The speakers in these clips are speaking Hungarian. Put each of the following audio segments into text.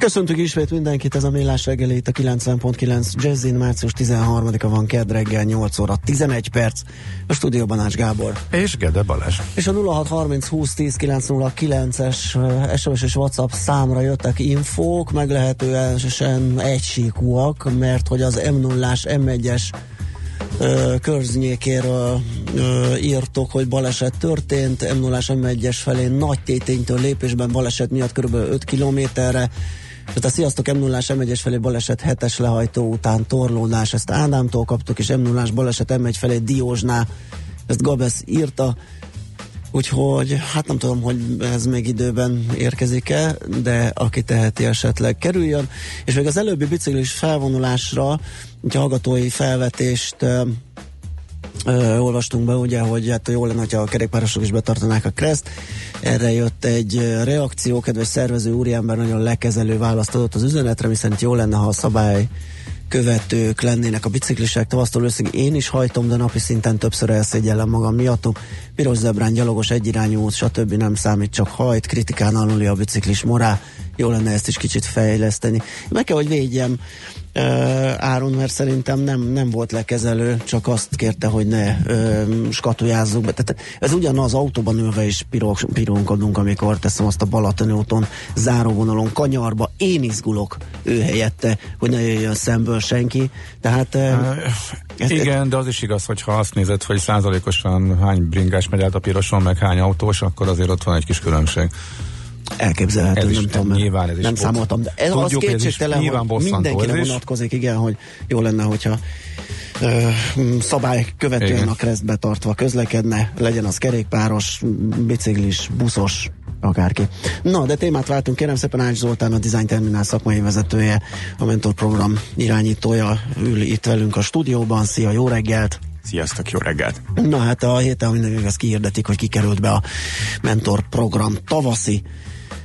Köszöntük ismét mindenkit, ez a Millás reggeli itt a 90.9 Jazzin, március 13-a van kedd reggel 8 óra 11 perc, a stúdióban Ács Gábor. És Gede Balázs. És a 0630 20 10 909-es SMS és WhatsApp számra jöttek infók, meglehetően egysíkúak, mert hogy az M0-ás, M1-es környékéről ö, írtok, hogy baleset történt, m 0 M1-es felé nagy téténytől lépésben baleset miatt kb. 5 kilométerre, tehát a Sziasztok m 0 M1-es felé baleset 7-es lehajtó után torlódás, ezt Ádámtól kaptuk, és m 0 baleset M1 felé Diósnál, ezt Gabesz írta, Úgyhogy hát nem tudom, hogy ez még időben érkezik-e, de aki teheti esetleg kerüljön. És még az előbbi biciklis felvonulásra, egy hallgatói felvetést ö, olvastunk be, ugye, hogy hát jó lenne, ha a kerékpárosok is betartanák a kreszt. Erre jött egy reakció, kedves szervező úriember nagyon lekezelő választ adott az üzenetre, miszerint jó lenne, ha a szabály követők lennének a biciklisek. Tavasztól őszig én is hajtom, de napi szinten többször elszégyellem magam miattuk. Piros zebrán, gyalogos, egyirányú út, stb. nem számít, csak hajt, kritikán aluli a biciklis morá. Jó lenne ezt is kicsit fejleszteni. Meg kell, hogy védjem uh, Áron, mert szerintem nem, nem volt lekezelő, csak azt kérte, hogy ne uh, skatujázzuk be. Tehát ez ugyanaz autóban ülve is pirok, pironkodunk, amikor teszem azt a Balatoni úton, záróvonalon, kanyarba, én izgulok ő helyette, hogy ne jöjjön szemből senki. Tehát uh, ez, igen, de az is igaz, hogy ha azt nézed, hogy százalékosan hány bringás megy át a piroson, meg hány autós, akkor azért ott van egy kis különbség. Elképzelhető, ez nem is, tudom, nyilván ez is nem számoltam, de ez Tudjuk, az ez kétségtelen, nyilván hogy mindenkire ez vonatkozik, igen, hogy jó lenne, hogyha ö, szabály követően Igen. a keresztbe tartva közlekedne, legyen az kerékpáros, biciklis, buszos, akárki. Na, de témát váltunk, kérem szépen Ács Zoltán, a Design Terminál szakmai vezetője, a mentor program irányítója ül itt velünk a stúdióban. Szia, jó reggelt! Sziasztok, jó reggelt! Na hát a héten mindenki azt kiirdetik, hogy kikerült be a mentor program tavaszi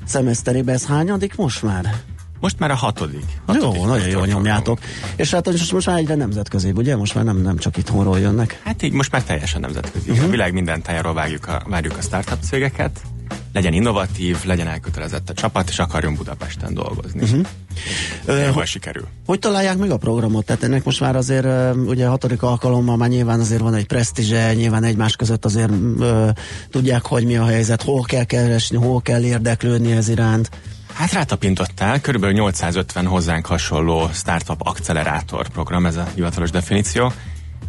szemeszterébe. Ez hányadik most már? Most már a hatodik. Jó, nagyon jól nyomjátok. És hát most, most már egyre nemzetközi, ugye? Most már nem, nem csak itthonról jönnek. Hát így most már teljesen nemzetközi. Uh-huh. A világ minden tájáról várjuk a, várjuk a startup cégeket, legyen innovatív, legyen elkötelezett a csapat, és akarjon Budapesten dolgozni. Uh-huh. Ö, Hol sikerül? Hogy találják meg a programot? Tehát ennek most már azért ugye hatodik alkalommal már nyilván azért van egy presztízse, nyilván egymás között azért ö, tudják, hogy mi a helyzet, hol kell keresni, hol kell érdeklődni ez iránt. Hát rátapintottál, körülbelül 850 hozzánk hasonló startup accelerátor program, ez a hivatalos definíció.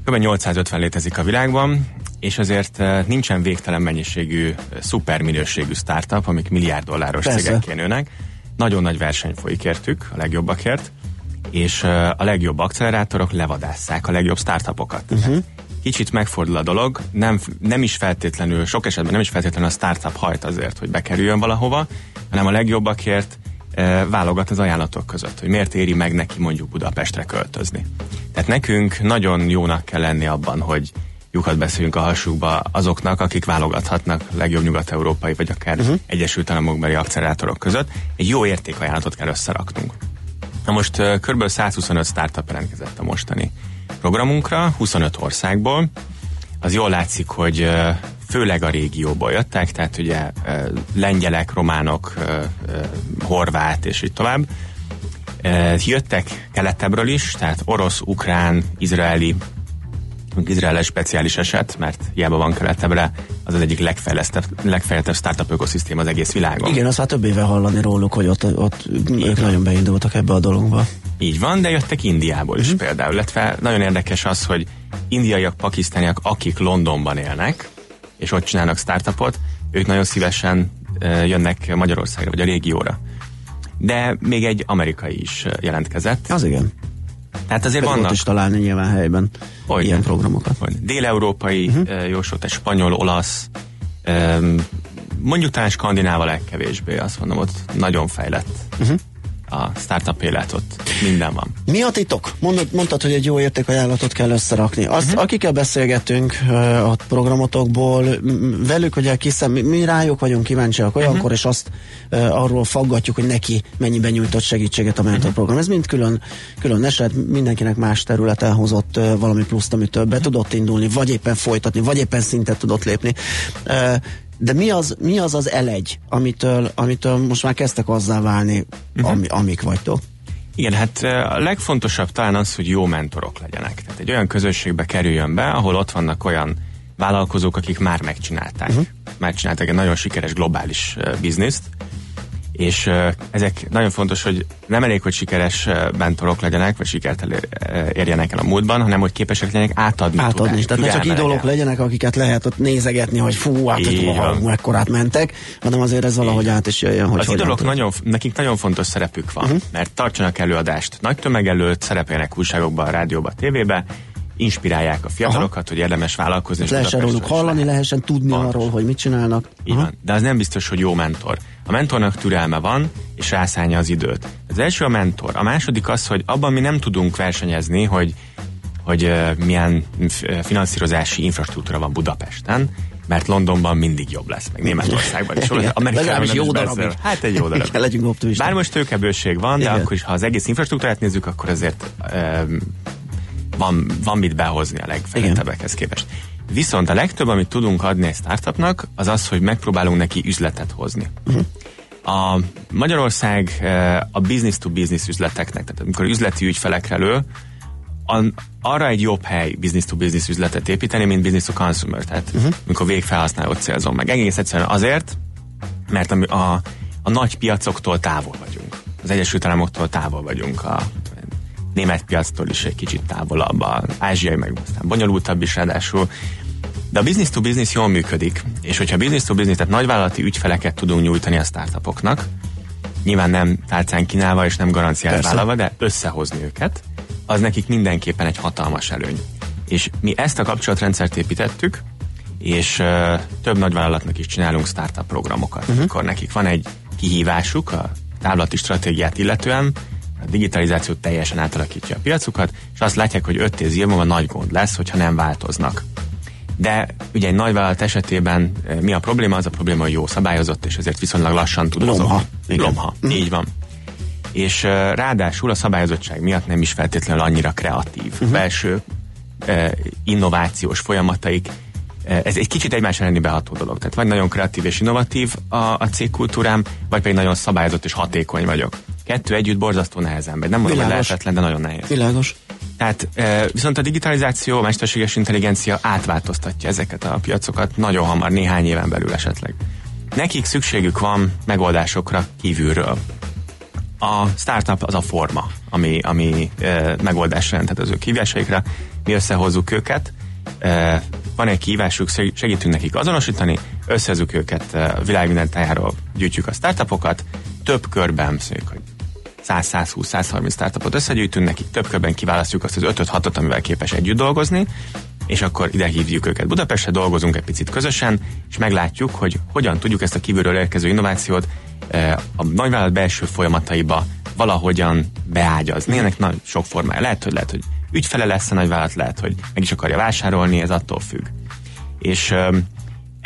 Kb. 850 létezik a világban, és azért eh, nincsen végtelen mennyiségű, eh, szuper minőségű startup, amik milliárd dolláros Persze. cégekké nőnek. Nagyon nagy verseny folyik értük, a legjobbakért, és eh, a legjobb accelerátorok levadásszák a legjobb startupokat. Uh-huh. Kicsit megfordul a dolog, nem, nem is feltétlenül, sok esetben nem is feltétlenül a startup hajt azért, hogy bekerüljön valahova, hanem a legjobbakért eh, válogat az ajánlatok között, hogy miért éri meg neki mondjuk Budapestre költözni. Tehát nekünk nagyon jónak kell lenni abban, hogy lyukat beszéljünk a hasukba azoknak, akik válogathatnak legjobb nyugat-európai vagy akár uh-huh. Egyesült Államokbeli accelerátorok között. Egy jó értékajánlatot kell összeraknunk. Na most uh, kb. 125 startup jelentkezett a mostani programunkra, 25 országból. Az jól látszik, hogy főleg a régióból jöttek, tehát ugye lengyelek, románok, horvát és így tovább. Jöttek keletebbről is, tehát orosz, ukrán, izraeli, Izrael egy speciális eset, mert hiába van keletebbre, az az egyik legfejlesztebb, legfejlettebb startup ökoszisztém az egész világon. Igen, azt már több éve hallani róluk, hogy ott, ott ők nagyon beindultak ebbe a dologba. Így van, de jöttek Indiából is Mhm. például. Illetve nagyon érdekes az, hogy indiaiak, pakisztániak, akik Londonban élnek, és ott csinálnak startupot, ők nagyon szívesen jönnek Magyarországra, vagy a régióra. De még egy amerikai is jelentkezett. Az igen. Tehát azért Pedig vannak is találni nyilván helyben Hogyne. ilyen programokat. Hogy Dél-európai, Mhm. uh-huh. jó sok, egy spanyol, olasz, mondjuk talán skandináv a legkevésbé, azt mondom, ott nagyon fejlett. Mhm. A startup életot. Minden van. Mi a titok? Mondod, mondtad, hogy egy jó értékajánlatot kell összerakni. Azt, uh-huh. akikkel beszélgetünk uh, a programotokból, velük ugye kiszem, mi, mi rájuk vagyunk kíváncsiak olyankor, uh-huh. és azt uh, arról faggatjuk, hogy neki mennyiben nyújtott segítséget a mentorprogram. Uh-huh. Ez mind külön, külön eset, mindenkinek más területen hozott uh, valami pluszt, amitől be uh-huh. tudott indulni, vagy éppen folytatni, vagy éppen szintet tudott lépni. Uh, de mi az, mi az az elegy, amitől, amitől most már kezdtek azzá válni, uh-huh. ami, amik vagytok? Igen, hát a legfontosabb talán az, hogy jó mentorok legyenek. Tehát egy olyan közösségbe kerüljön be, ahol ott vannak olyan vállalkozók, akik már megcsinálták. Uh-huh. Megcsinálták egy nagyon sikeres globális bizniszt, és ezek nagyon fontos, hogy nem elég, hogy sikeres mentorok legyenek, vagy sikert érjenek el a múltban, hanem hogy képesek legyenek átadni. Átadni, tudást, tehát ne csak idolok legyen. legyenek, akiket lehet ott nézegetni, hogy fú, hát hogy mekkorát mentek, hanem azért ez valahogy át is jöjjön. Hogy Az idolok nagyon, nekik nagyon fontos szerepük van, uh-huh. mert tartsanak előadást nagy tömeg előtt, szerepelnek újságokban, rádióban, tévébe, inspirálják a fiatalokat, Aha. hogy érdemes vállalkozni. Lehessen róluk hallani, lehet. lehessen tudni Pontos. arról, hogy mit csinálnak. Van. De az nem biztos, hogy jó mentor. A mentornak türelme van, és rászállja az időt. Az első a mentor. A második az, hogy abban mi nem tudunk versenyezni, hogy hogy milyen finanszírozási infrastruktúra van Budapesten, mert Londonban mindig jobb lesz, meg Németországban is. Amerikában is jó darabig. Hát egy jó darab. Legyünk optimisták. Bár most tőkebőség van, Igen. de akkor is, ha az egész infrastruktúrát nézzük, akkor azért um, van, van mit behozni a legfejlettebbekhez képest. Viszont a legtöbb, amit tudunk adni egy startupnak, az az, hogy megpróbálunk neki üzletet hozni. Uh-huh. A Magyarország eh, a business-to-business üzleteknek, tehát amikor üzleti ügyfelekre lő, arra egy jobb hely business-to-business üzletet építeni, mint business-to-consumer, tehát uh-huh. amikor végfelhasználót célzom meg. Egész egyszerűen azért, mert a, a, a nagy piacoktól távol vagyunk. Az Egyesült Államoktól távol vagyunk, a német piactól is egy kicsit távolabb, az ázsiai meg aztán bonyolultabb is ráadásul. De a business to business jól működik, és hogyha business to business, tehát nagyvállalati ügyfeleket tudunk nyújtani a startupoknak, nyilván nem tálcán kínálva és nem garanciát vállalva, de összehozni őket, az nekik mindenképpen egy hatalmas előny. És mi ezt a kapcsolatrendszert építettük, és uh, több nagyvállalatnak is csinálunk startup programokat, uh-huh. amikor nekik van egy kihívásuk a távlati stratégiát illetően, a digitalizáció teljesen átalakítja a piacukat, és azt látják, hogy 5-10 év múlva nagy gond lesz, hogyha nem változnak. De ugye egy nagyvállalat esetében eh, mi a probléma? Az a probléma, hogy jó szabályozott, és ezért viszonylag lassan tud Lomha. Lomha, mm. így van. És uh, ráadásul a szabályozottság miatt nem is feltétlenül annyira kreatív. Uh-huh. Belső uh, innovációs folyamataik ez egy kicsit egymás elleni beható dolog. Tehát vagy nagyon kreatív és innovatív a, a cégkultúrám, vagy pedig nagyon szabályozott és hatékony vagyok. Kettő együtt borzasztó nehezen megy. Nem mondom, hogy lehetetlen, de nagyon nehéz. Világos. Tehát viszont a digitalizáció, a mesterséges intelligencia átváltoztatja ezeket a piacokat nagyon hamar, néhány éven belül esetleg. Nekik szükségük van megoldásokra kívülről. A startup az a forma, ami, ami e, megoldás jelenthet az ő kívásaikra. Mi összehozzuk őket, e, van egy kívásuk, segítünk nekik azonosítani, összehozzuk őket a világ minden tájáról, gyűjtjük a startupokat, több körben, szóval, hogy 100-120-130 startupot összegyűjtünk, nekik több körben kiválasztjuk azt az 5-6-ot, amivel képes együtt dolgozni, és akkor ide hívjuk őket Budapestre, dolgozunk egy picit közösen, és meglátjuk, hogy hogyan tudjuk ezt a kívülről érkező innovációt eh, a nagyvállalat belső folyamataiba valahogyan beágyazni. Ennek nagy sok formája. Lehet, hogy lehet, hogy ügyfele lesz a nagyvállalat, lehet, hogy meg is akarja vásárolni, ez attól függ. És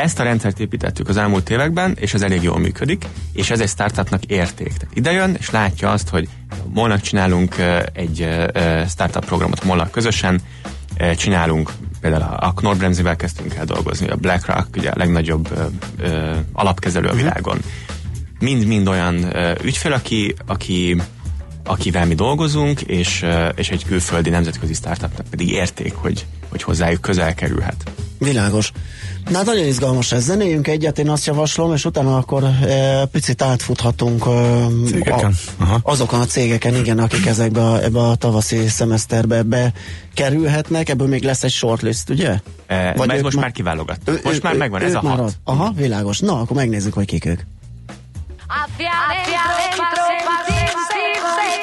ezt a rendszert építettük az elmúlt években, és ez elég jól működik, és ez egy startupnak érték. Tehát ide jön, és látja azt, hogy molnak csinálunk egy startup programot molnak közösen, csinálunk, például a Knorr-Bremsével kezdtünk el dolgozni, a BlackRock, ugye a legnagyobb ö, ö, alapkezelő a mhm. világon. Mind-mind olyan ö, ügyfél, aki, aki akivel mi dolgozunk, és, és egy külföldi nemzetközi startupnak pedig érték, hogy, hogy hozzájuk közel kerülhet. Világos. Na, hát nagyon izgalmas ez. Zenéljünk egyet, én azt javaslom, és utána akkor e, picit átfuthatunk e, a, azokon a cégeken, igen, akik ezekbe a, ebbe a tavaszi szemeszterbe bekerülhetnek. Ebből még lesz egy shortlist, ugye? E, Vagy ez most már kiválogat. Most ő, már megvan ő, ez a hat. Aha, világos. Na, akkor megnézzük, hogy kik ők. Hacia adentro, Megy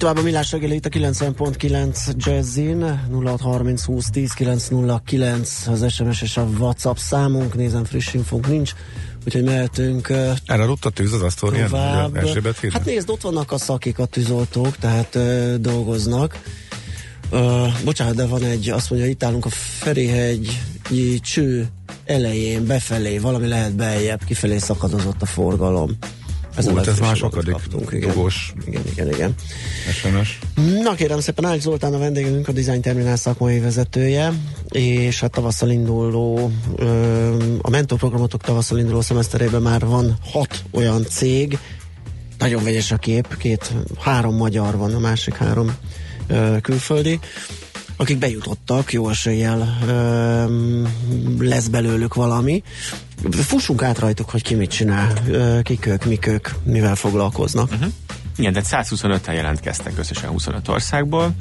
tovább a millás reggeli itt a 90.9 Jazzin 0630 20 10 909 az SMS és a WhatsApp számunk, nézem friss infónk nincs, úgyhogy mehetünk uh, Elaludt a tűz az asztórián? tovább. Hát nézd, ott vannak a szakik, a tűzoltók, tehát uh, dolgoznak. Uh, bocsánat, de van egy, azt mondja, itt állunk a Ferihegyi cső elején, befelé, valami lehet beljebb, kifelé szakadozott a forgalom. Ú, a hát ez már sokadik kaptunk, igen. dugós Igen, igen, igen. SMS. Na kérem szépen, Ács Zoltán a vendégünk, a Design Terminál szakmai vezetője, és hát tavasszal induló, a mentorprogramotok tavasszal induló szemeszterében már van hat olyan cég, nagyon vegyes a kép, két, három magyar van, a másik három külföldi, akik bejutottak, jó eséllyel ö, lesz belőlük valami. Fussunk át rajtuk, hogy ki mit csinál, ö, kik ők, mik ők, mivel foglalkoznak. Uh-huh. Igen, tehát 125-en jelentkeztek összesen 25 országból.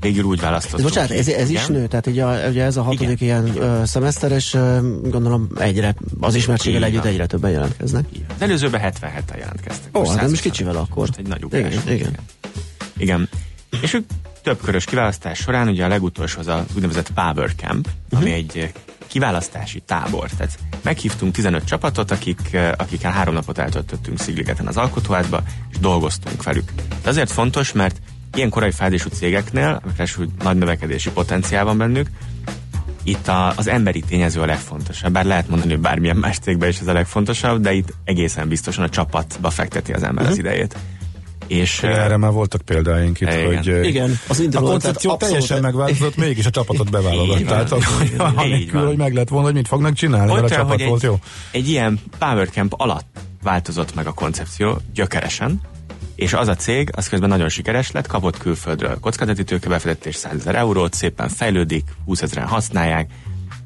Végül úgy választottuk. Bocsánat, ez, ez Igen. is nő, tehát ugye, ugye ez a hatodik ilyen ö, szemeszter, és ö, gondolom egyre, az ismertséggel együtt egyre többen jelentkeznek. Az előzőben 77-en jelentkeztek. Ó, Most hát nem is 125. kicsivel akkor. Most egy nagy ugrás. Igen, volt, igen. Igen. És ők több körös kiválasztás során, ugye a legutolsó az a úgynevezett Power Camp, Mhm. ami egy eh, kiválasztási tábor. Tehát meghívtunk 15 csapatot, akik, eh, akikkel három napot eltöltöttünk Szigligeten az alkotóházba, és dolgoztunk velük. De azért fontos, mert ilyen korai fázisú cégeknél, amikre nagy növekedési potenciál van bennük, itt a, az emberi tényező a legfontosabb. Bár lehet mondani, hogy bármilyen más cégben is ez a legfontosabb, de itt egészen biztosan a csapatba fekteti az ember az idejét. És eh, erre már voltak példáink itt, Igen. hogy ö, Igen, az a koncepció abszolút- teljesen megváltozott, mégis a csapatot van. Anélkül, hogy meg lett volna, hogy mit fognak csinálni, mert a Olyan, csapat hogy volt egy, jó. egy ilyen Power Camp alatt változott meg a koncepció gyökeresen, és az a cég, az közben nagyon sikeres lett, kapott külföldről kockázati tőkebefektetés 100 ezer eurót, szépen fejlődik, 20 ezeren használják,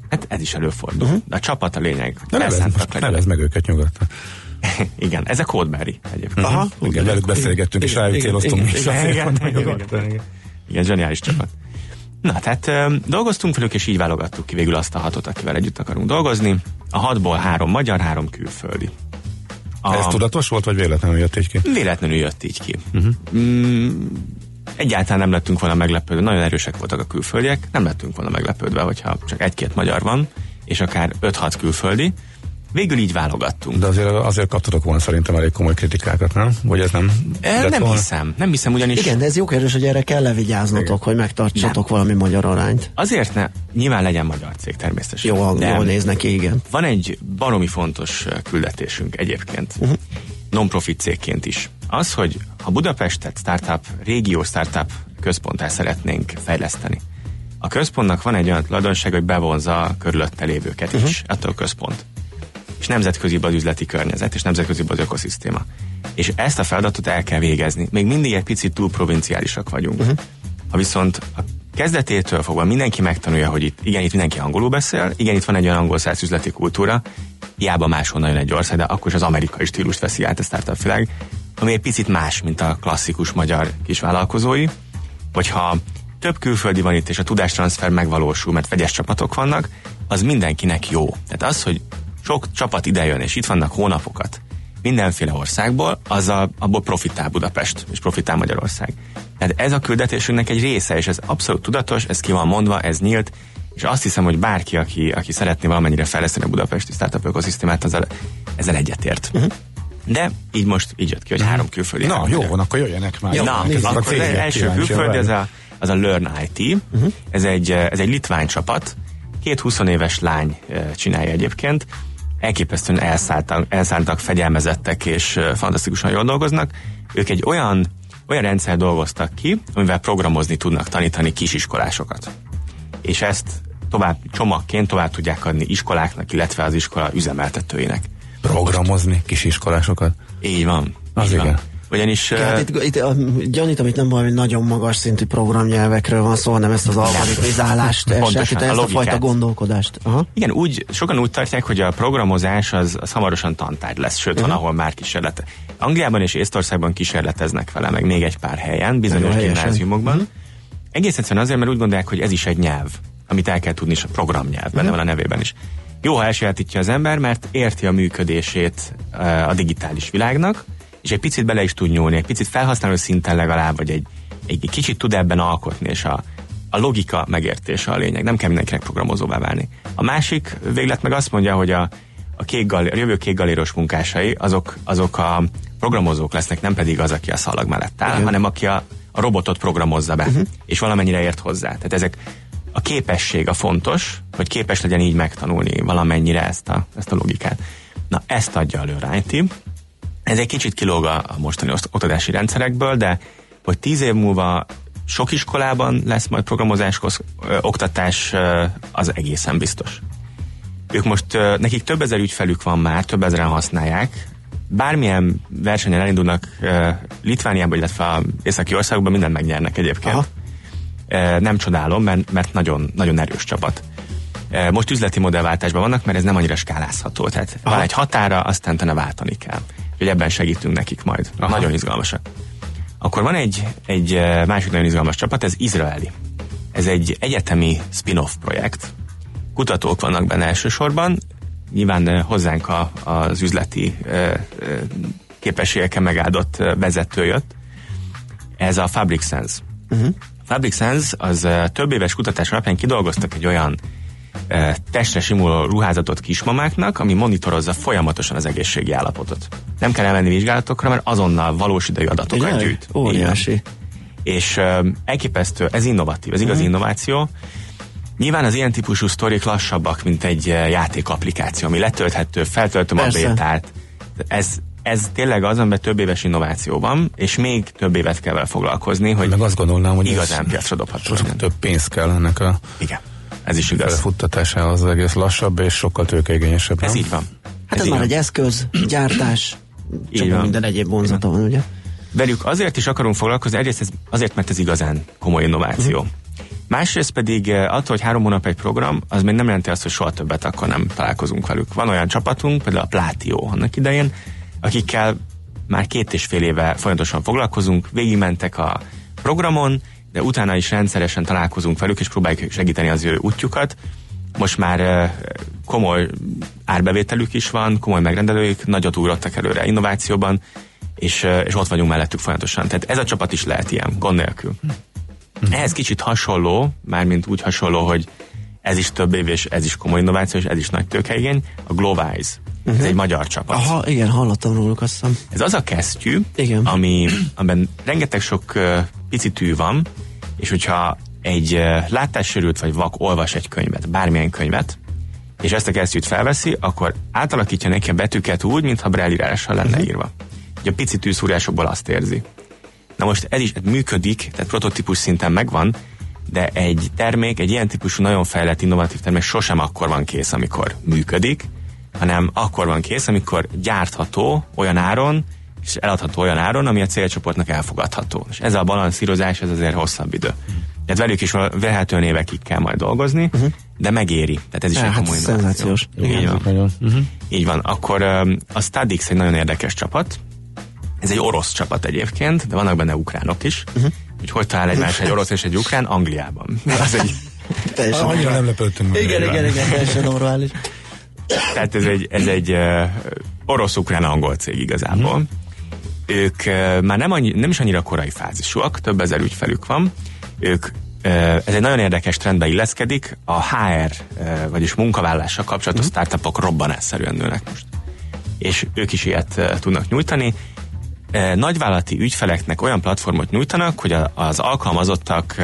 hát ez is előfordul. Uh-huh. De a csapat a lényeg. Na nevez, Elszántak most legyen. nevez meg őket nyugodtan. Igen, ez a Codeberry egyébként. Aha, Igen, velük beszélgettünk, és rájuk igen, céloztunk igen, is. igen, igen, igen, nyugodtan, igen. Igen, zseniális csapat. Na, tehát ö, dolgoztunk velük, és így válogattuk ki végül azt a hatot, akivel együtt akarunk dolgozni. A hatból három magyar, három külföldi. A, Ez tudatos volt, vagy véletlenül jött így ki? Véletlenül jött így ki. Uh-huh. Mm, egyáltalán nem lettünk volna meglepődve, nagyon erősek voltak a külföldiek, nem lettünk volna meglepődve, hogyha csak egy-két magyar van, és akár 5-6 külföldi. Végül így válogattunk. De azért, azért kaptatok volna szerintem elég komoly kritikákat, nem? Vagy ez nem? E, nem volna? hiszem, nem hiszem ugyanis. Igen, de ez jó kérdés, hogy erre kell levigyáznotok, hogy megtartsatok valami magyar arányt. Azért ne, nyilván legyen magyar cég természetesen. Jó, de jól néz neki, igen. Van egy baromi fontos küldetésünk egyébként, uh-huh. non-profit cégként is. Az, hogy ha Budapestet startup, régió startup központtá szeretnénk fejleszteni, a központnak van egy olyan tulajdonság, hogy bevonza a körülötte lévőket uh-huh. is, attól a központ. És nemzetközi az üzleti környezet, és nemzetközi az ökoszisztéma. És ezt a feladatot el kell végezni. Még mindig egy picit túl provinciálisak vagyunk. Uh-huh. Ha viszont a kezdetétől fogva mindenki megtanulja, hogy itt, igen, itt mindenki angolul beszél, igen, itt van egy olyan angol száz üzleti kultúra, hiába máshonnan jön egy ország, de akkor is az amerikai stílust veszi át a startup világ, ami egy picit más, mint a klasszikus magyar kisvállalkozói, hogyha több külföldi van itt, és a tudástranszfer megvalósul, mert vegyes csapatok vannak, az mindenkinek jó. Tehát az, hogy sok csapat idejön, és itt vannak hónapokat, mindenféle országból, azzal abból profitál Budapest, és profitál Magyarország. Tehát ez a küldetésünknek egy része, és ez abszolút tudatos, ez ki van mondva, ez nyílt, és azt hiszem, hogy bárki, aki, aki szeretné valamennyire fejleszteni a budapesti startup ökoszisztémát, ezzel, ezzel egyetért. Uh-huh. De így most így jött ki, hogy három külföldi. Na, jó van, akkor jöjjenek már. Jó, Na, a akkor az első külföldi, ez várják. a, az a Learn IT. Uh-huh. Ez, egy, ez egy litván csapat. Két 20 éves lány eh, csinálja egyébként. Elképesztően elszálltak, elszálltak fegyelmezettek, és fantasztikusan jól dolgoznak. Ők egy olyan, olyan rendszer dolgoztak ki, amivel programozni tudnak tanítani kisiskolásokat. És ezt tovább csomagként tovább tudják adni iskoláknak, illetve az iskola üzemeltetőinek. Programozni kisiskolásokat. Így van. Az így van. Ugyanis... Hát eh, itt, itt gyanítom, itt nem valami nagyon magas szintű programnyelvekről van szó, hanem ezt az algoritmizálást, ezt, a a fajta gondolkodást. Aha. Igen, úgy, sokan úgy tartják, hogy a programozás az, az hamarosan tantárgy lesz, sőt, uh-huh. van, ahol már kísérlet. Angliában és Észtországban kísérleteznek vele, meg még egy pár helyen, bizonyos gimnáziumokban. Uh-huh. Egész egyszerűen azért, mert úgy gondolják, hogy ez is egy nyelv, amit el kell tudni, és a programnyelv, benne van a nevében is. Jó, ha elsajátítja az ember, mert érti a működését a digitális világnak, és egy picit bele is tud nyúlni, egy picit felhasználó szinten legalább, vagy egy egy kicsit tud ebben alkotni, és a, a logika megértése a lényeg. Nem kell mindenkinek programozóvá válni. A másik véglet meg azt mondja, hogy a, a, kék galér, a jövő kék galéros munkásai, azok, azok a programozók lesznek, nem pedig az, aki a szalag mellett áll, Igen. hanem aki a, a robotot programozza be, uh-huh. és valamennyire ért hozzá. Tehát ezek a képesség a fontos, hogy képes legyen így megtanulni valamennyire ezt a, ezt a logikát. Na, ezt adja elő IT. Ez egy kicsit kilóg a mostani oktatási rendszerekből, de hogy tíz év múlva sok iskolában lesz majd programozáshoz ö, oktatás, ö, az egészen biztos. Ők most, ö, nekik több ezer ügyfelük van már, több ezeren használják, bármilyen versenyen elindulnak uh, Litvániában, illetve a északi országokban, mindent megnyernek egyébként. Aha. Uh, nem csodálom, mert, mert nagyon, nagyon erős csapat. Uh, most üzleti modellváltásban vannak, mert ez nem annyira skálázható. Tehát Aha. van egy határa, aztán tenne váltani kell. Úgyhogy ebben segítünk nekik majd. Aha. Nagyon izgalmasak. Akkor van egy, egy másik nagyon izgalmas csapat, ez izraeli. Ez egy egyetemi spin-off projekt. Kutatók vannak benne elsősorban, nyilván hozzánk a, az üzleti képességekkel megáldott vezető jött. Ez a Fabric Sense. Uh-huh. Fabric Sense az több éves kutatás alapján kidolgoztak egy olyan testre simuló ruházatot kismamáknak, ami monitorozza folyamatosan az egészségi állapotot. Nem kell elmenni vizsgálatokra, mert azonnal valós idejű adatokat Jaj, gyűjt. Óriási. És elképesztő, ez innovatív, ez igaz uh-huh. innováció, Nyilván az ilyen típusú sztorik lassabbak, mint egy játékapplikáció, ami letölthető, feltöltöm Persze. a bétát. Ez, ez tényleg az, amiben több éves innováció van, és még több évet kell vele foglalkozni, hogy Meg azt gondolnám, hogy igazán piacra dobható. Több pénz kell ennek a Igen. Ez is igaz. Futtatása az egész lassabb és sokkal tőkeigényesebb. Ez nem? így van. Hát ez, ez már egy eszköz, gyártás, csak minden egyéb vonzata van, ugye? Velük azért is akarunk foglalkozni, egyrészt ez azért, mert ez igazán komoly innováció. Uh-huh. Másrészt pedig eh, attól, hogy három hónap egy program, az még nem jelenti azt, hogy soha többet akkor nem találkozunk velük. Van olyan csapatunk, például a Plátió annak idején, akikkel már két és fél éve folyamatosan foglalkozunk, végigmentek a programon, de utána is rendszeresen találkozunk velük, és próbáljuk segíteni az ő útjukat. Most már eh, komoly árbevételük is van, komoly megrendelőik, nagyot ugrottak előre innovációban, és, és ott vagyunk mellettük folyamatosan. Tehát ez a csapat is lehet ilyen, gond nélkül. Uh-huh. Ehhez kicsit hasonló, mármint úgy hasonló, hogy ez is több év, és ez is komoly innováció, és ez is nagy tőkeigény, a Glovize. Uh-huh. Ez mhm. egy magyar csapat. Aha, igen, hallottam róluk azt hiszem. Ez az a kesztyű, igen. Ami, amiben rengeteg sok uh, pici tű van, és hogyha egy uh, látássérült vagy vak olvas egy könyvet, bármilyen könyvet, és ezt a kesztyűt felveszi, akkor átalakítja neki a betűket úgy, mintha braille lenne uh-huh. írva. Ugye a pici tűszúrásokból azt érzi. Na most ez is működik, tehát prototípus szinten megvan, de egy termék, egy ilyen típusú nagyon fejlett, innovatív termék sosem akkor van kész, amikor működik, hanem akkor van kész, amikor gyártható olyan áron, és eladható olyan áron, ami a célcsoportnak elfogadható. És ez a balanszírozás, ez azért hosszabb idő. Tehát velük is vehetően évekig kell majd dolgozni, uh-huh. de megéri. Tehát ez is egy hát komoly szenzációs. Így van. Uh-huh. Így van. Akkor a Stadix egy nagyon érdekes csapat, ez egy orosz csapat egyébként, de vannak benne ukránok is. Uh-huh. Hogy hogy talál egymás egy orosz és egy ukrán Angliában. Az egy... teljesen Annyira nem lepődtünk meg. Igen, igen, igen, teljesen normális. Tehát ez egy, ez egy uh, orosz-ukrán-angol cég igazából. Uh-huh. Ők uh, már nem, annyi, nem is annyira korai fázisúak, több ezer ügyfelük van. Ők ez egy nagyon érdekes trendbe illeszkedik. A HR, vagyis munkavállással kapcsolatos uh-huh. startupok robbanásszerűen nőnek most. És ők is ilyet tudnak nyújtani. Nagyvállalati ügyfeleknek olyan platformot nyújtanak, hogy az alkalmazottak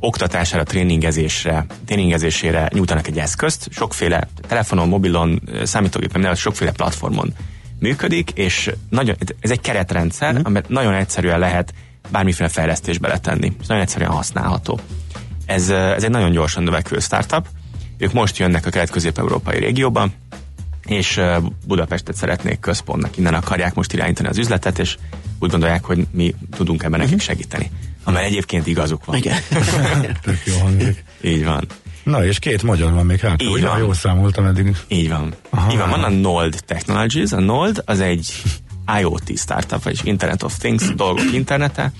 oktatására, tréningezésre, tréningezésére nyújtanak egy eszközt, sokféle telefonon, mobilon, számítógépen, sokféle platformon működik, és nagyon, ez egy keretrendszer, mm. amit nagyon egyszerűen lehet bármiféle fejlesztésbe letenni. Ez nagyon egyszerűen használható. Ez, ez egy nagyon gyorsan növekvő startup. Ők most jönnek a kelet-közép-európai régióban, és Budapestet szeretnék központnak, innen akarják most irányítani az üzletet, és úgy gondolják, hogy mi tudunk ebben nekik mhm. segíteni. Amely egyébként igazuk van. Igen. Tök jó hangzik. Így van. Na, és két magyar van még hát, Így van. Jól számoltam eddig. Így van. Aha. Így van, van a Nold Technologies. A Nold az egy IoT startup, vagy Internet of Things, dolgok internete.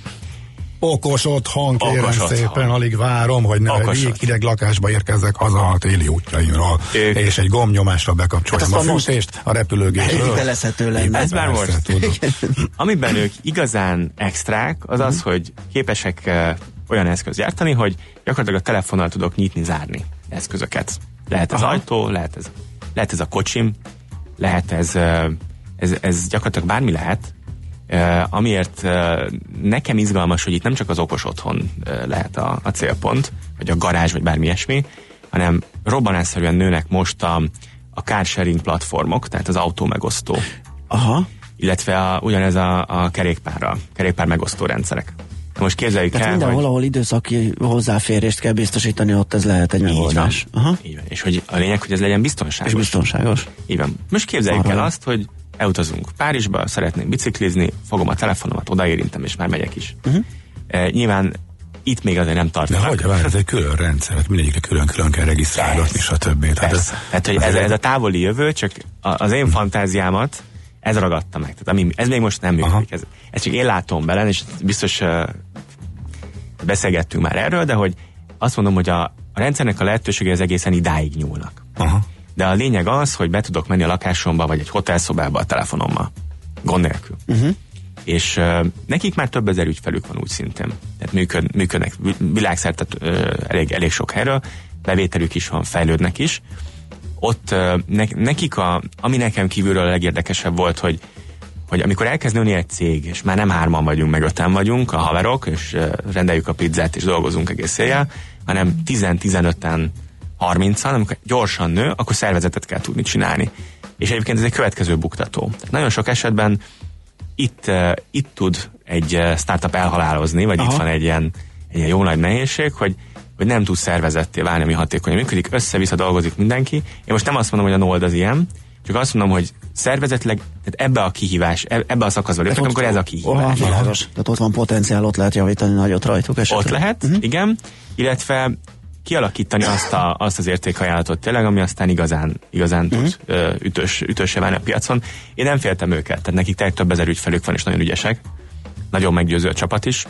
Okos otthon, kérem Okos szépen, otthon. alig várom, hogy ne Okos egy otthon. hideg lakásba érkezzek haza a téli útjaimról, Ők- és egy gombnyomásra bekapcsoljam Hát a most- fűtést a repülőgépről. Hitelezhető lenne. Ez már most. Amiben ők igazán extrák, az az, hogy képesek uh, olyan eszköz gyártani, hogy gyakorlatilag a telefonnal tudok nyitni, zárni eszközöket. Lehet ez Aha. ajtó, lehet ez, lehet ez a kocsim, lehet ez, uh, ez, ez gyakorlatilag bármi lehet, Uh, amiért uh, nekem izgalmas, hogy itt nem csak az okos otthon uh, lehet a, a célpont, vagy a garázs, vagy bármi ilyesmi, hanem robbanásszerűen nőnek most a, a car sharing platformok, tehát az autó megosztó Aha. illetve a, ugyanez a, a kerékpárra, kerékpár megosztó rendszerek. Na most képzeljük Tehát el, mindenhol, hogy... ahol időszaki hozzáférést kell biztosítani, ott ez lehet egy megoldás. Aha. Így van. És hogy a lényeg, hogy ez legyen És biztonságos. biztonságos. Így van. Most képzeljük Arra. el azt, hogy elutazunk Párizsba, szeretnénk biciklizni, fogom a telefonomat, odaérintem, és már megyek is. Uh-huh. E, nyilván itt még azért nem De tartanak. hogy, várj, ez egy külön rendszer, hát mindegyikre külön-külön kell regisztrálgatni, Persze. stb. Tehát Persze. Tehát, hogy ez, ez a távoli jövő, csak az én fantáziámat ez ragadta meg. Tehát ami, ez még most nem működik. Ez, ez csak én látom bele, és biztos uh, beszélgettünk már erről, de hogy azt mondom, hogy a, a rendszernek a lehetősége az egészen idáig nyúlnak. Aha. De a lényeg az, hogy be tudok menni a lakásomba, vagy egy hotelszobába a telefonommal. Gond nélkül. Uh-huh. És uh, nekik már több ezer ügyfelük van úgy szintén. Tehát működ, működnek vi- világszerte uh, elég, elég sok helyről, bevételük is van, fejlődnek is. Ott uh, ne, nekik, a, ami nekem kívülről a legérdekesebb volt, hogy hogy amikor elkezd nőni egy cég, és már nem hárman vagyunk, meg öten vagyunk, a haverok, és rendeljük a pizzát, és dolgozunk egész éjjel, hanem 10-15-en, 30-an, amikor gyorsan nő, akkor szervezetet kell tudni csinálni. És egyébként ez egy következő buktató. Tehát nagyon sok esetben itt, uh, itt tud egy uh, startup elhalálozni, vagy Aha. itt van egy ilyen, egy ilyen jó nagy nehézség, hogy hogy nem tud szervezetté válni, ami hatékonyan működik, össze-vissza dolgozik mindenki. Én most nem azt mondom, hogy a Nold az ilyen, csak azt mondom, hogy szervezetileg, tehát ebbe a kihívás, eb- ebbe a szakaszba léptek, amikor ez a Aha, kihívás. világos. Tehát ott van potenciál, ott lehet javítani nagyot rajtuk esetleg. Ott lehet, uh-huh. igen, illetve kialakítani azt, a, azt az értékajánlatot tényleg, ami aztán igazán, igazán Mhm. tud ö, ütős, ütőse válni a piacon. Én nem féltem őket, tehát nekik tényleg több ezer ügyfelük van, és nagyon ügyesek. Nagyon meggyőző a csapat is.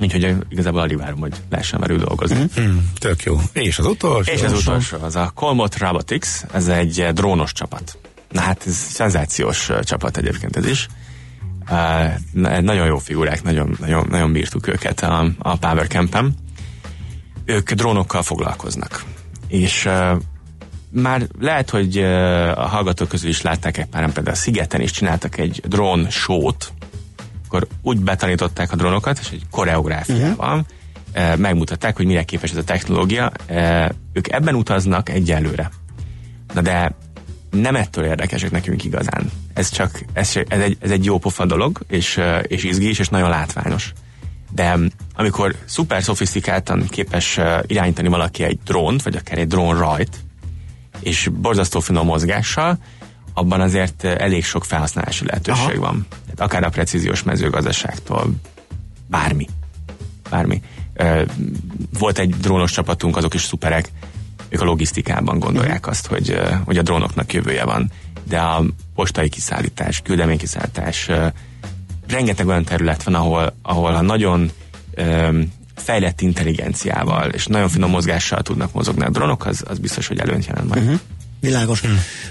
Úgyhogy igazából alig várom, hogy lehessen velük dolgozni. Mhm. Uh-huh. Hmm, tök jó. És az utolsó? És az utolsó, az a Colmot Robotics, ez egy drónos csapat. Na hát ez szenzációs csapat egyébként ez is. Uh, na- nagyon jó figurák, nagyon, nagyon, nagyon bírtuk őket a, a Power Camp-en. Ők drónokkal foglalkoznak. És már lehet, hogy a hallgatók közül is látták egy páran, például a Szigeten is csináltak egy drón sót, akkor úgy betanították a drónokat, és egy koreográfiával uh-huh. megmutatták, hogy mire képes ez a technológia. Ők ebben utaznak egyelőre. Na de nem ettől érdekesek nekünk igazán. Ez csak, ez, ez, egy, ez egy jó pofa dolog, és, és izgi is, és nagyon látványos. De amikor szuper szofisztikáltan képes irányítani valaki egy drónt, vagy akár egy drón rajt, és borzasztó finom mozgással, abban azért elég sok felhasználási lehetőség Aha. van. Tehát akár a precíziós mezőgazdaságtól, bármi. Bármi. Volt egy drónos csapatunk, azok is szuperek, ők a logisztikában gondolják azt, hogy, hogy a drónoknak jövője van. De a postai kiszállítás, küldeménykiszállítás, ö, rengeteg olyan terület van, ahol, ahol a nagyon ö, fejlett intelligenciával és nagyon finom mozgással tudnak mozogni a drónok, az, az biztos, hogy előnyt jelent majd. Uh-huh. Világos.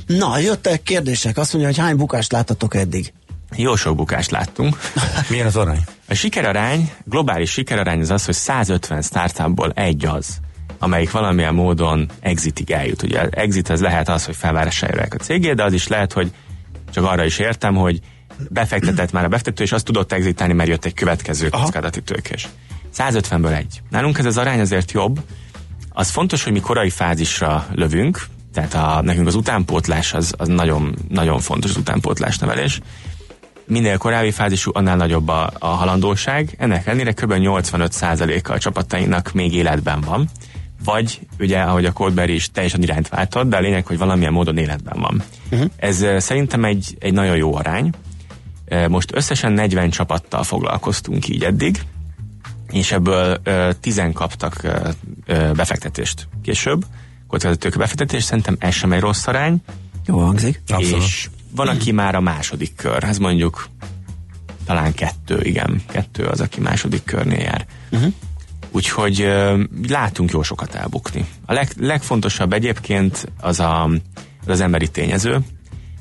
Na, jöttek kérdések. Azt mondja, hogy hány bukást láttatok eddig? Jó sok bukást láttunk. Milyen az arány? A sikerarány, globális sikerarány az az, hogy 150 startupból egy az, amelyik valamilyen módon exitig eljut. Ugye exit az lehet az, hogy felvásárolják a cégét, de az is lehet, hogy csak arra is értem, hogy befektetett már a befektető, és azt tudott exitálni, mert jött egy következő kockázati tőkés. 150-ből egy. Nálunk ez az arány azért jobb. Az fontos, hogy mi korai fázisra lövünk, tehát a, nekünk az utánpótlás az, az nagyon, nagyon fontos, az utánpótlás nevelés minél korábbi fázisú, annál nagyobb a, a halandóság. Ennek ellenére kb. 85%-a a csapatainak még életben van. Vagy, ugye, ahogy a Coldberry is teljesen irányt váltott, de a lényeg, hogy valamilyen módon életben van. Uh-huh. Ez szerintem egy, egy nagyon jó arány. Most összesen 40 csapattal foglalkoztunk így eddig, és ebből uh, 10 kaptak befektetést később. Kockázatők befektetés, szerintem ez sem egy rossz arány. Jó hangzik. Abszolút. És van, aki már a második kör, ez mondjuk talán kettő, igen, kettő az, aki második körnél jár. Uh-huh. Úgyhogy uh, látunk jó sokat elbukni. A leg, legfontosabb egyébként az a, az, az emberi tényező,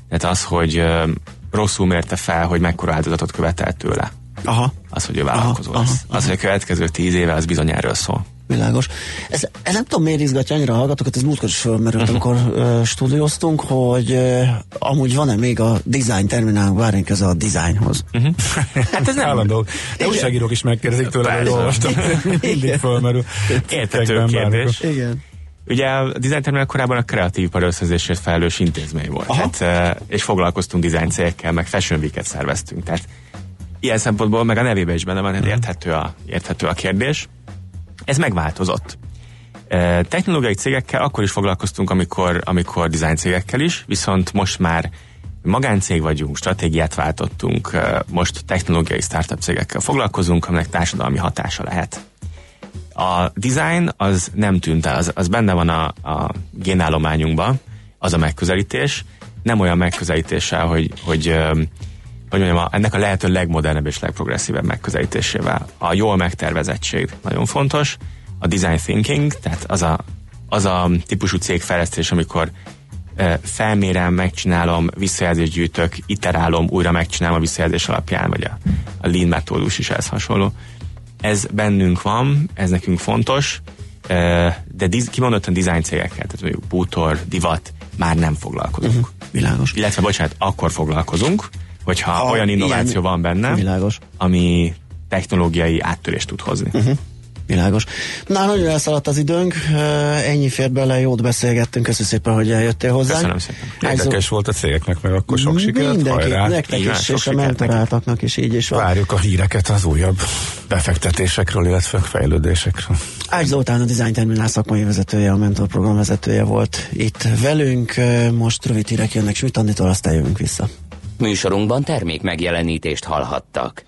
tehát az, hogy uh, rosszul mérte fel, hogy mekkora áldozatot követelt tőle. Aha. Az, hogy ő vállalkozó aha, lesz. Aha, az, hogy a következő tíz éve, az bizony erről szól. Világos. Ez, ez nem tudom, miért izgatja annyira a hallgatókat, ez múltkor is fölmerült, uh-huh. amikor uh, stúdióztunk, hogy uh, amúgy van-e még a design terminálunk, várjunk ez a designhoz. Uh-huh. hát ez nem állandó. De újságírók is megkérdezik tőle, hogy olvastam. Mindig fölmerül. Értető kérdés. Igen. Ugye a Design Terminal korábban a kreatív ipar összezésért felelős intézmény volt. Hát, és foglalkoztunk design cégekkel, meg Fashion Week-et szerveztünk. Tehát ilyen szempontból meg a nevében is benne van, hogy érthető a, érthető a kérdés. Ez megváltozott. Technológiai cégekkel akkor is foglalkoztunk, amikor, amikor design cégekkel is, viszont most már magáncég vagyunk, stratégiát váltottunk, most technológiai startup cégekkel foglalkozunk, aminek társadalmi hatása lehet. A design az nem tűnt el, az, az benne van a, a génállományunkban, az a megközelítés, nem olyan megközelítéssel, hogy, hogy hogy mondjam, ennek a lehető legmodernebb és legprogresszívebb megközelítésével. A jól megtervezettség nagyon fontos, a design thinking, tehát az a, az a típusú cégfejlesztés, amikor felmérem, megcsinálom, visszajelzést gyűjtök, iterálom, újra megcsinálom a visszajelzés alapján, vagy a, a lean metódus is ez hasonló. Ez bennünk van, ez nekünk fontos, de kimondottan design cégekkel, tehát mondjuk bútor, divat, már nem foglalkozunk. Uh-huh, világos. Illetve, bocsánat, akkor foglalkozunk, hogyha ha olyan innováció ilyen, van benne, világos. ami technológiai áttörést tud hozni. Uh-huh. Világos. Na, nagyon elszaladt az időnk, ennyi fér bele, jót beszélgettünk, köszönöm szépen, hogy eljöttél hozzá. Köszönöm szépen. Érdekes volt a cégeknek, meg akkor sok sikert, Mindenki, hajrá. nektek Igen, is, és a mentoráltaknak is így is van. Várjuk a híreket az újabb befektetésekről, illetve fejlődésekről. Ágy Zoltán a Design Terminál szakmai vezetője, a mentor program vezetője volt itt velünk. Most rövid hírek jönnek Sült Annitól, aztán jövünk vissza. Műsorunkban termék megjelenítést hallhattak.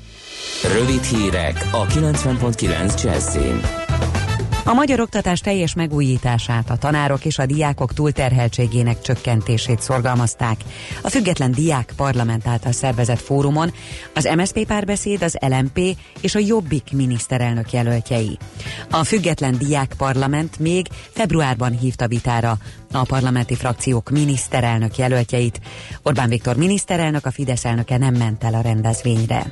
Rövid hírek a 90.9 Jazzin. A magyar oktatás teljes megújítását, a tanárok és a diákok túlterheltségének csökkentését szorgalmazták. A független diák parlament által szervezett fórumon az MSZP párbeszéd, az LMP és a Jobbik miniszterelnök jelöltjei. A független diák parlament még februárban hívta vitára a parlamenti frakciók miniszterelnök jelöltjeit. Orbán Viktor miniszterelnök, a Fidesz elnöke nem ment el a rendezvényre.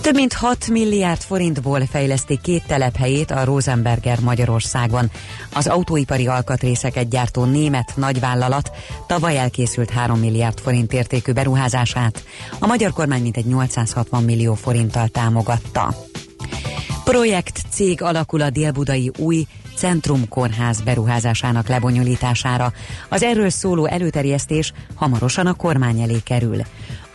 Több mint 6 milliárd forintból fejleszti két telephelyét a Rosenberger Magyarországon. Az autóipari alkatrészeket gyártó német nagyvállalat tavaly elkészült 3 milliárd forint értékű beruházását. A magyar kormány mintegy 860 millió forinttal támogatta. Projekt cég alakul a délbudai új Centrum Kórház beruházásának lebonyolítására. Az erről szóló előterjesztés hamarosan a kormány elé kerül.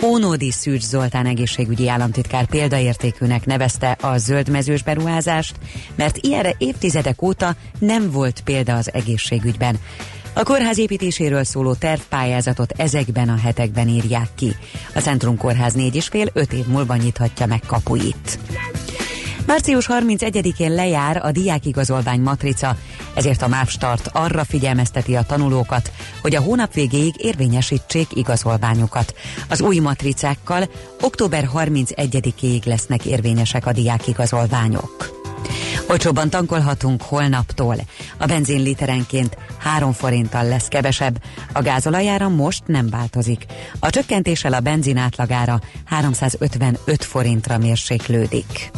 Ónódi Szűcs Zoltán egészségügyi államtitkár példaértékűnek nevezte a zöldmezős beruházást, mert ilyenre évtizedek óta nem volt példa az egészségügyben. A kórház építéséről szóló tervpályázatot ezekben a hetekben írják ki. A Centrum Kórház négy és fél öt év múlva nyithatja meg kapuit. Március 31-én lejár a diákigazolvány matrica, ezért a MÁV Start arra figyelmezteti a tanulókat, hogy a hónap végéig érvényesítsék igazolványukat. Az új matricákkal október 31-ig lesznek érvényesek a diákigazolványok. Olcsóban tankolhatunk holnaptól. A benzin literenként 3 forinttal lesz kevesebb, a gázolajára most nem változik. A csökkentéssel a benzin átlagára 355 forintra mérséklődik.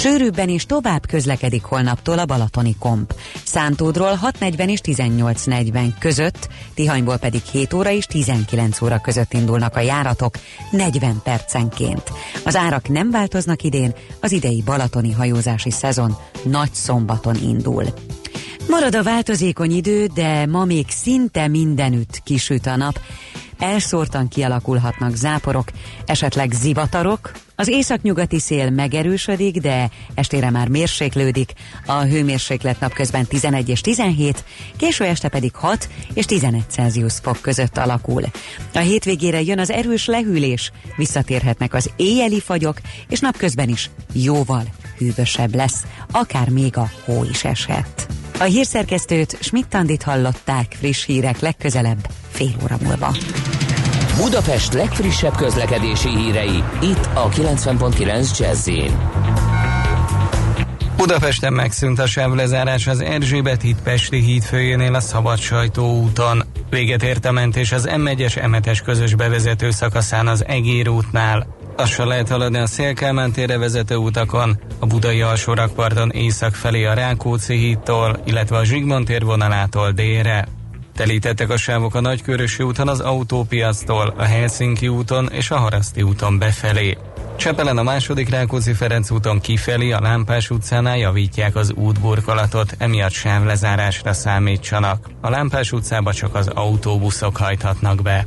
Sűrűbben is tovább közlekedik holnaptól a Balatoni komp. Szántódról 6.40 és 18.40 között, Tihanyból pedig 7 óra és 19 óra között indulnak a járatok 40 percenként. Az árak nem változnak idén, az idei balatoni hajózási szezon nagy szombaton indul. Marad a változékony idő, de ma még szinte mindenütt kisüt a nap. Elszórtan kialakulhatnak záporok, esetleg zivatarok, az északnyugati szél megerősödik, de estére már mérséklődik. A hőmérséklet napközben 11 és 17, késő este pedig 6 és 11 Celsius fok között alakul. A hétvégére jön az erős lehűlés, visszatérhetnek az éjjeli fagyok, és napközben is jóval hűvösebb lesz, akár még a hó is eshet. A hírszerkesztőt Schmidt-Tandit hallották friss hírek legközelebb fél óra múlva. Budapest legfrissebb közlekedési hírei, itt a 90.9 jazz Budapesten megszűnt a sávlezárás az Erzsébet híd Pesti híd főjénél a Szabad Sajtó úton. Véget ért a mentés az M1-es M7-es közös bevezető szakaszán az Egér útnál. Lassan lehet haladni a Szélkálmán térre vezető utakon, a Budai alsórakparton észak felé a Rákóczi hídtól, illetve a Zsigmond tér vonalától délre. Telítettek a sávok a Nagykörösi úton az autópiactól, a Helsinki úton és a Haraszti úton befelé. Csepelen a második Rákóczi Ferenc úton kifelé a Lámpás utcánál javítják az útburkolatot, emiatt sávlezárásra számítsanak. A Lámpás utcába csak az autóbuszok hajthatnak be.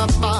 on the bottom.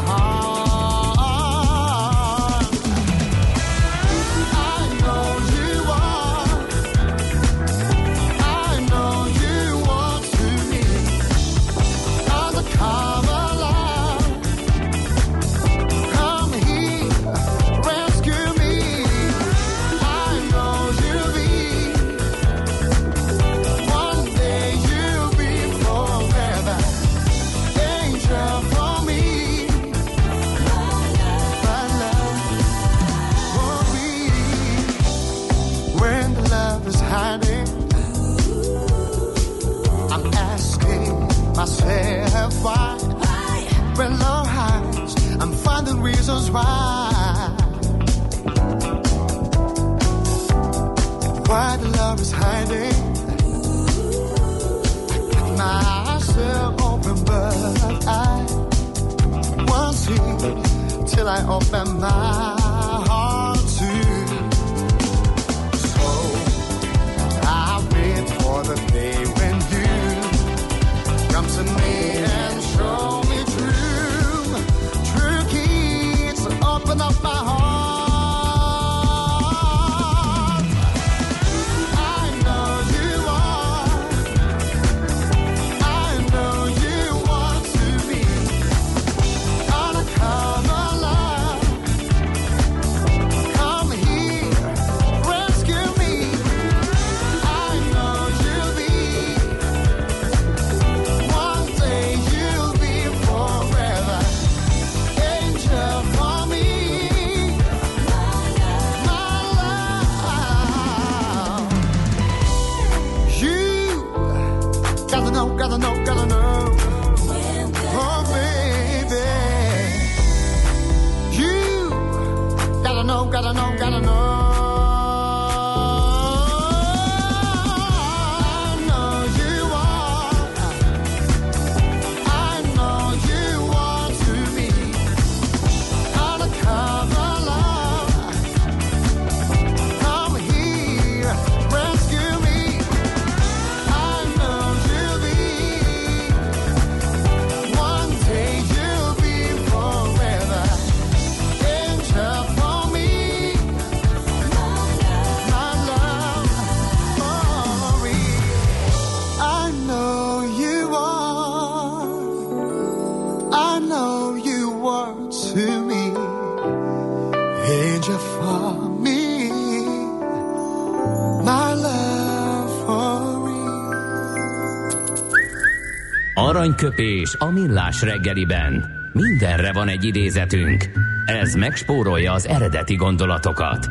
Aranyköpés a millás reggeliben. Mindenre van egy idézetünk. Ez megspórolja az eredeti gondolatokat.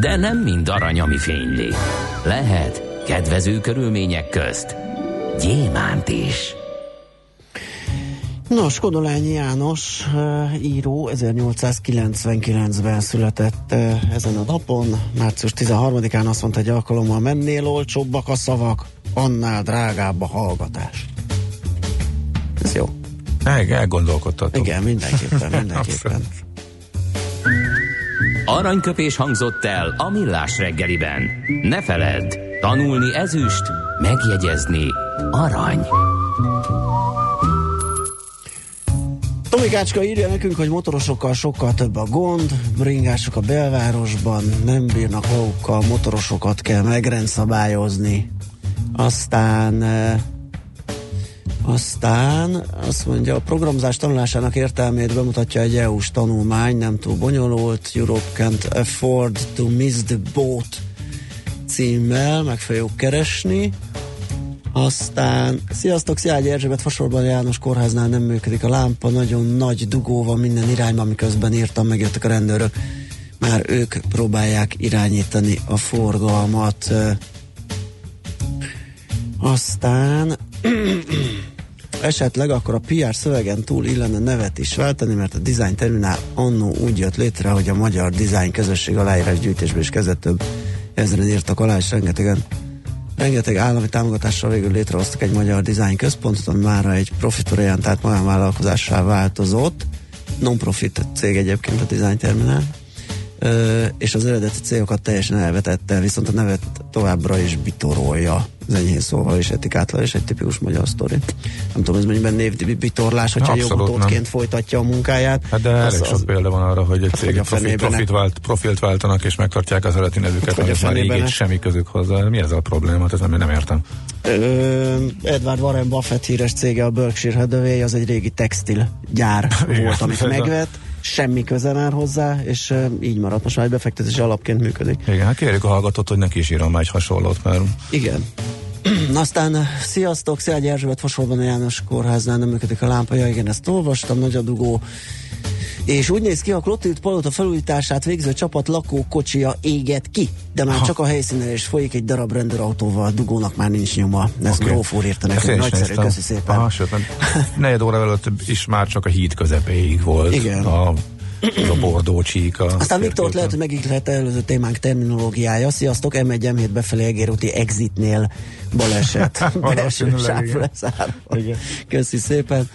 De nem mind arany, ami fényli. Lehet kedvező körülmények közt gyémánt is. Nos, Kodolányi János író 1899-ben született ezen a napon. Március 13-án azt mondta, hogy alkalommal mennél olcsóbbak a szavak, annál drágább a hallgatás. Ez jó. El, elgondolkodtatok. Igen, mindenképpen, mindenképpen. Aranyköpés hangzott el a millás reggeliben. Ne feledd, tanulni ezüst, megjegyezni arany. Tomikácska írja nekünk, hogy motorosokkal sokkal több a gond, bringások a belvárosban, nem bírnak magukkal, motorosokat kell megrendszabályozni. Aztán e, aztán azt mondja, a programozás tanulásának értelmét bemutatja egy EU-s tanulmány, nem túl bonyolult, Europe can't afford to miss the boat címmel, meg fogjuk keresni. Aztán, sziasztok, Szilágyi Erzsébet Fasorban János kórháznál nem működik a lámpa, nagyon nagy dugó van minden irányban, miközben írtam, megjöttek a rendőrök. Már ők próbálják irányítani a forgalmat. Aztán esetleg akkor a PR szövegen túl illene nevet is váltani, mert a Design Terminál annó úgy jött létre, hogy a magyar design közösség aláírás gyűjtésbe is kezdett több ezeren írtak alá, és rengetegen rengeteg állami támogatással végül létrehoztak egy magyar design központot, ami már egy profitorientált magánvállalkozássá változott. Non-profit cég egyébként a Design Terminal. És az eredeti célokat teljesen elvetette, viszont a nevet továbbra is bitorolja az enyhén szóval és etikátlan, és egy tipikus magyar sztori. Nem tudom, ez mennyiben névbitorlás, hogyha jogutótként folytatja a munkáját. Hát de elég sok példa van arra, hogy egy cég hát, profit, profit vált, profilt váltanak, és megtartják az eredeti nevüket, hát, hogy már így semmi közük hozzá. Mi ez a probléma? Hát ez nem, nem értem. Ö, Edward Warren Buffett híres cége, a Berkshire Hathaway, az egy régi textil gyár volt, amit megvett semmi köze már hozzá, és így maradt. Most már egy befektetési alapként működik. Igen, hát kérjük a hallgatót, hogy neki is írom egy hasonlót, mert... Igen. Aztán sziasztok, Szilágyi Erzsébet Fasolban a János kórháznál nem működik a lámpa. Ja, igen, ezt olvastam, nagy a dugó. És úgy néz ki, a Klotilt palota felújítását végző csapat lakókocsia éget ki, de már ha. csak a helyszínen is folyik egy darab rendőrautóval, a dugónak már nincs nyoma. Ez okay. Gróf úr írta nekünk, nagyszerű, köszi szépen. Aha, sőt, negyed óra előtt is már csak a híd közepéig volt. Igen. A a bordó csíka. Aztán Viktor lehet, hogy megihlette előző témánk terminológiája. Sziasztok, M1 M7 befelé egérúti exitnél baleset. Belső Köszi szépen.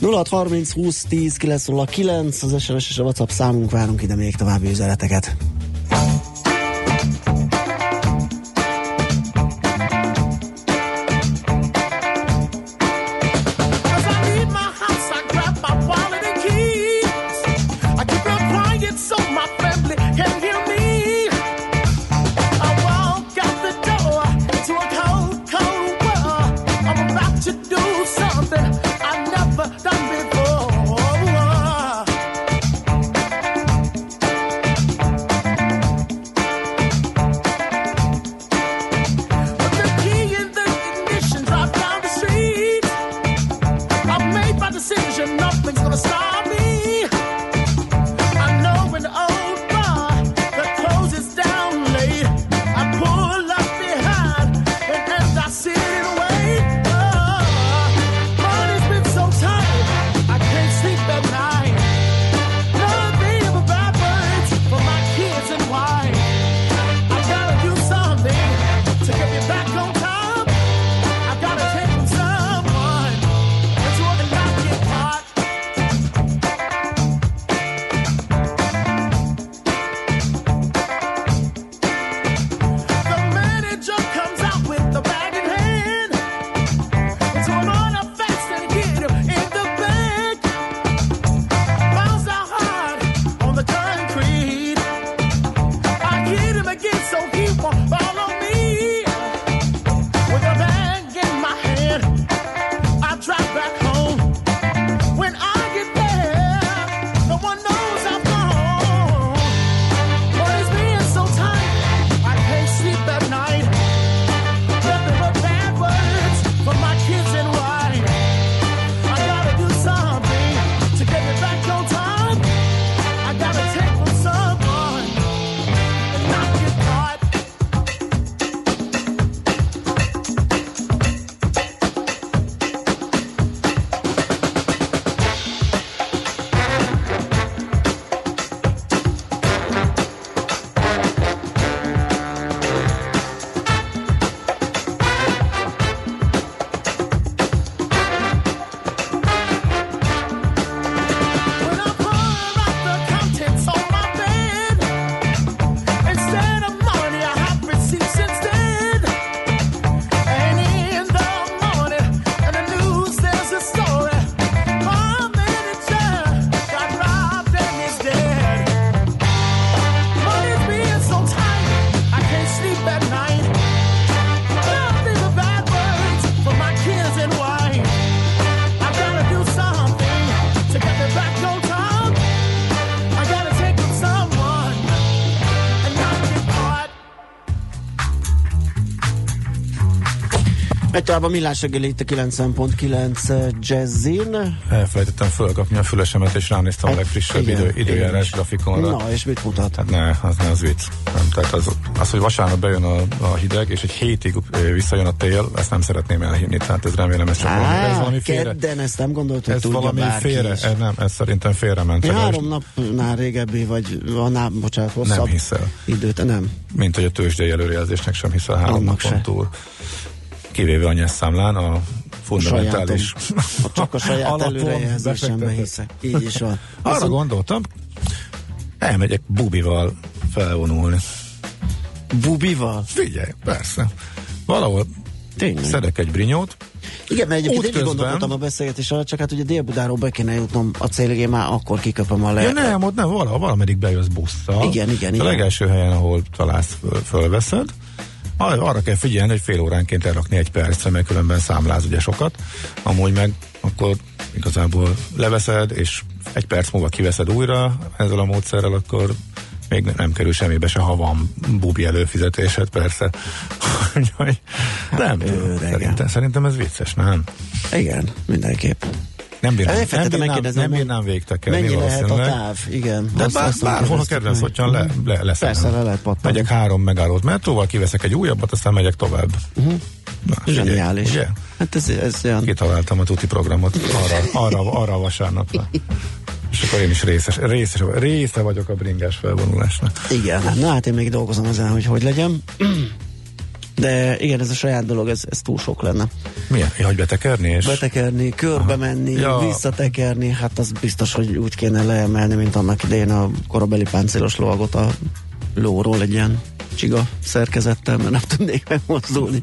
0630 20 10 909 az SMS és a WhatsApp számunk, várunk ide még további üzeneteket. Egyáltalán millás reggeli itt a 90.9 Jazzin. Elfelejtettem fölkapni a fülesemet, és ránéztem hát, a legfrissebb igen, idő, időjárás grafikonra. Na, és mit mutat? Hát ne, az ne, az vicc. Nem, tehát az, az, hogy vasárnap bejön a, a hideg, és egy hétig visszajön a tél, ezt nem szeretném elhinni. Tehát ez remélem, ez csak Á, valami, ez valami félre. Kedden ezt nem gondolt, hogy ez valami félre, ez nem, ez szerintem félrement. Ja, három napnál régebbi, vagy annál, bocsánat, hosszabb nem hiszel. időt, nem. Mint hogy a tőzsdei előrejelzésnek sem hiszel három napon túl kivéve a nyelszámlán a fundamentális a csak a saját előrejelzésemben hiszek. Így is van. Arra Viszont... gondoltam, elmegyek bubival felvonulni. Bubival? Figyelj, persze. Valahol Tényleg. szedek egy brinyót, igen, mert egyébként én közben... gondolkodtam a beszélgetés alatt, csak hát ugye Dél-Budáról be kéne jutnom a célig, én már akkor kiköpöm a le... Ja nem, ott nem, vala, valameddig bejössz busszal. Igen, igen, A igen. legelső helyen, ahol találsz, föl, fölveszed, arra kell figyelni, hogy fél óránként elrakni egy percre, mert különben számláz ugye sokat. Amúgy meg akkor igazából leveszed, és egy perc múlva kiveszed újra ezzel a módszerrel, akkor még nem kerül semmibe se, ha van bubi előfizetésed, persze. nem, szerintem, szerintem ez vicces, nem? Igen, mindenképp. Nem bírnám, nem bírnám, nem bírnám végtekerni Mennyi lehet a táv, igen. De azt, bár, azt bárhol a kedvenc le, le, lesz. Persze, le lehet pattanni. Megyek három megállót metróval, kiveszek egy újabbat, aztán megyek tovább. Uh-huh. Na, Zseniális. Ugye? Hát ez, ez olyan... Kitaláltam a tuti programot arra, arra, arra a vasárnapra. És akkor én is részes, részes, része vagyok a bringás felvonulásnak. Igen, na hát én még dolgozom ezen, hogy hogy legyen. De igen, ez a saját dolog, ez, ez túl sok lenne. Milyen? Hogy betekerni? És... Betekerni, körbe Aha. menni, ja. visszatekerni, hát az biztos, hogy úgy kéne leemelni, mint annak idején a korabeli páncélos lovagot a lóról egy ilyen csiga szerkezettel, mert nem tudnék megmozdulni.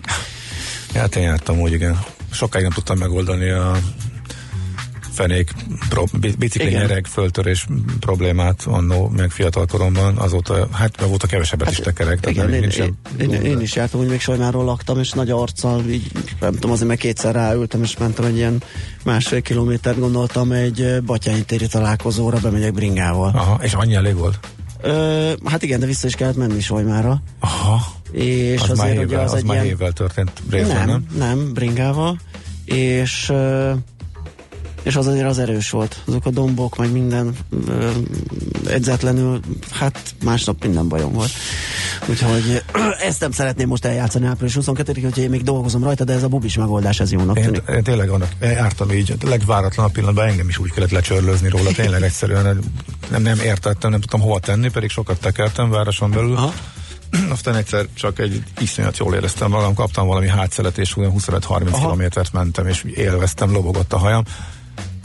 Hát én jártam úgy, igen. Sokáig nem tudtam megoldani a fenék pro, bicikli nyereg föltörés problémát annó, meg fiatal koromban, azóta, hát a kevesebbet hát, is tekerek. Igen, én, én, én, én, is jártam, hogy még Sajmáról laktam, és nagy arccal, így nem tudom, azért meg kétszer ráültem, és mentem egy ilyen másfél kilométert gondoltam egy Batyányi téri találkozóra, bemegyek bringával. Aha, és annyi elég volt? Ö, hát igen, de vissza is kellett menni Sajmára. Aha. És az azért, hével, az, az egy már ilyen... történt részben, nem? Nem, nem, bringával. És és az azért az erős volt. Azok a dombok, meg minden ö, edzetlenül, hát másnap minden bajom volt. Úgyhogy ezt nem szeretném most eljátszani április 22 hogy én még dolgozom rajta, de ez a bubis megoldás, ez jónak tűnik. Én, én tényleg annak jártam így, a legváratlanabb pillanatban engem is úgy kellett lecsörlözni róla, tényleg egyszerűen nem, nem értettem, nem tudtam hova tenni, pedig sokat tekertem városon belül. Aha. Aztán egyszer csak egy iszonyat jól éreztem magam, kaptam valami hátszelet, és 25-30 kilométert mentem, és élveztem, lobogott a hajam.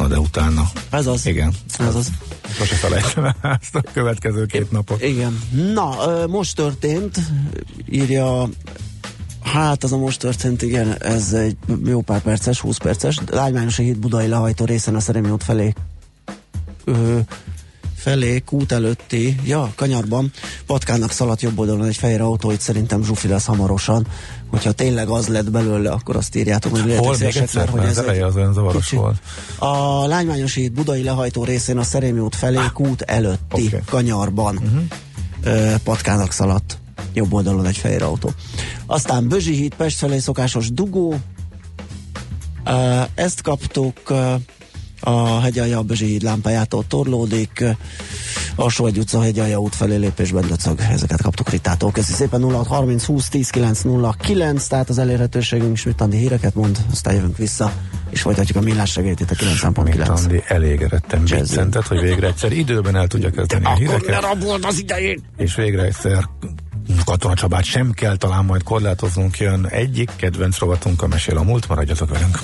Na de utána. Ez az. Igen. Ez az. Sose felejtem ezt a következő két napot. Igen. Na, most történt, írja Hát az a most történt, igen, ez egy jó pár perces, 20 perces. Lágymányos a híd budai lehajtó részen a Szeremi út felé ö, felé, kút előtti, ja, kanyarban, patkának szaladt jobb oldalon egy fehér autó, itt szerintem zsufi lesz hamarosan. Hogyha tényleg az lett belőle, akkor azt írjátok, hogy Hol még egyszer, hogy ez eleje az olyan zavaros kicsi. volt. A Lánymányos híd budai lehajtó részén a Szerémi út felé, ah, kút előtti okay. kanyarban uh-huh. patkának szaladt jobb oldalon egy fehér autó. Aztán Bözsi híd, Pest felé szokásos dugó, ezt kaptuk, a hegyalja a Bezsi híd lámpájától torlódik, a Sogy utca hegyalja út felé lépésben döcög. Ezeket kaptuk Ritától. Köszi szépen 0 30 20 10 9 0 9, tehát az elérhetőségünk is Andi híreket mond, aztán jövünk vissza, és folytatjuk a millás segélyt itt a 9.9. Andi elégedetten biccentet, hogy végre egyszer időben el tudja kezdeni De a híreket. az idején! És végre egyszer Katona Csabát sem kell talán majd korlátoznunk, jön egyik kedvenc rovatunk a mesél a múlt, maradjatok velünk.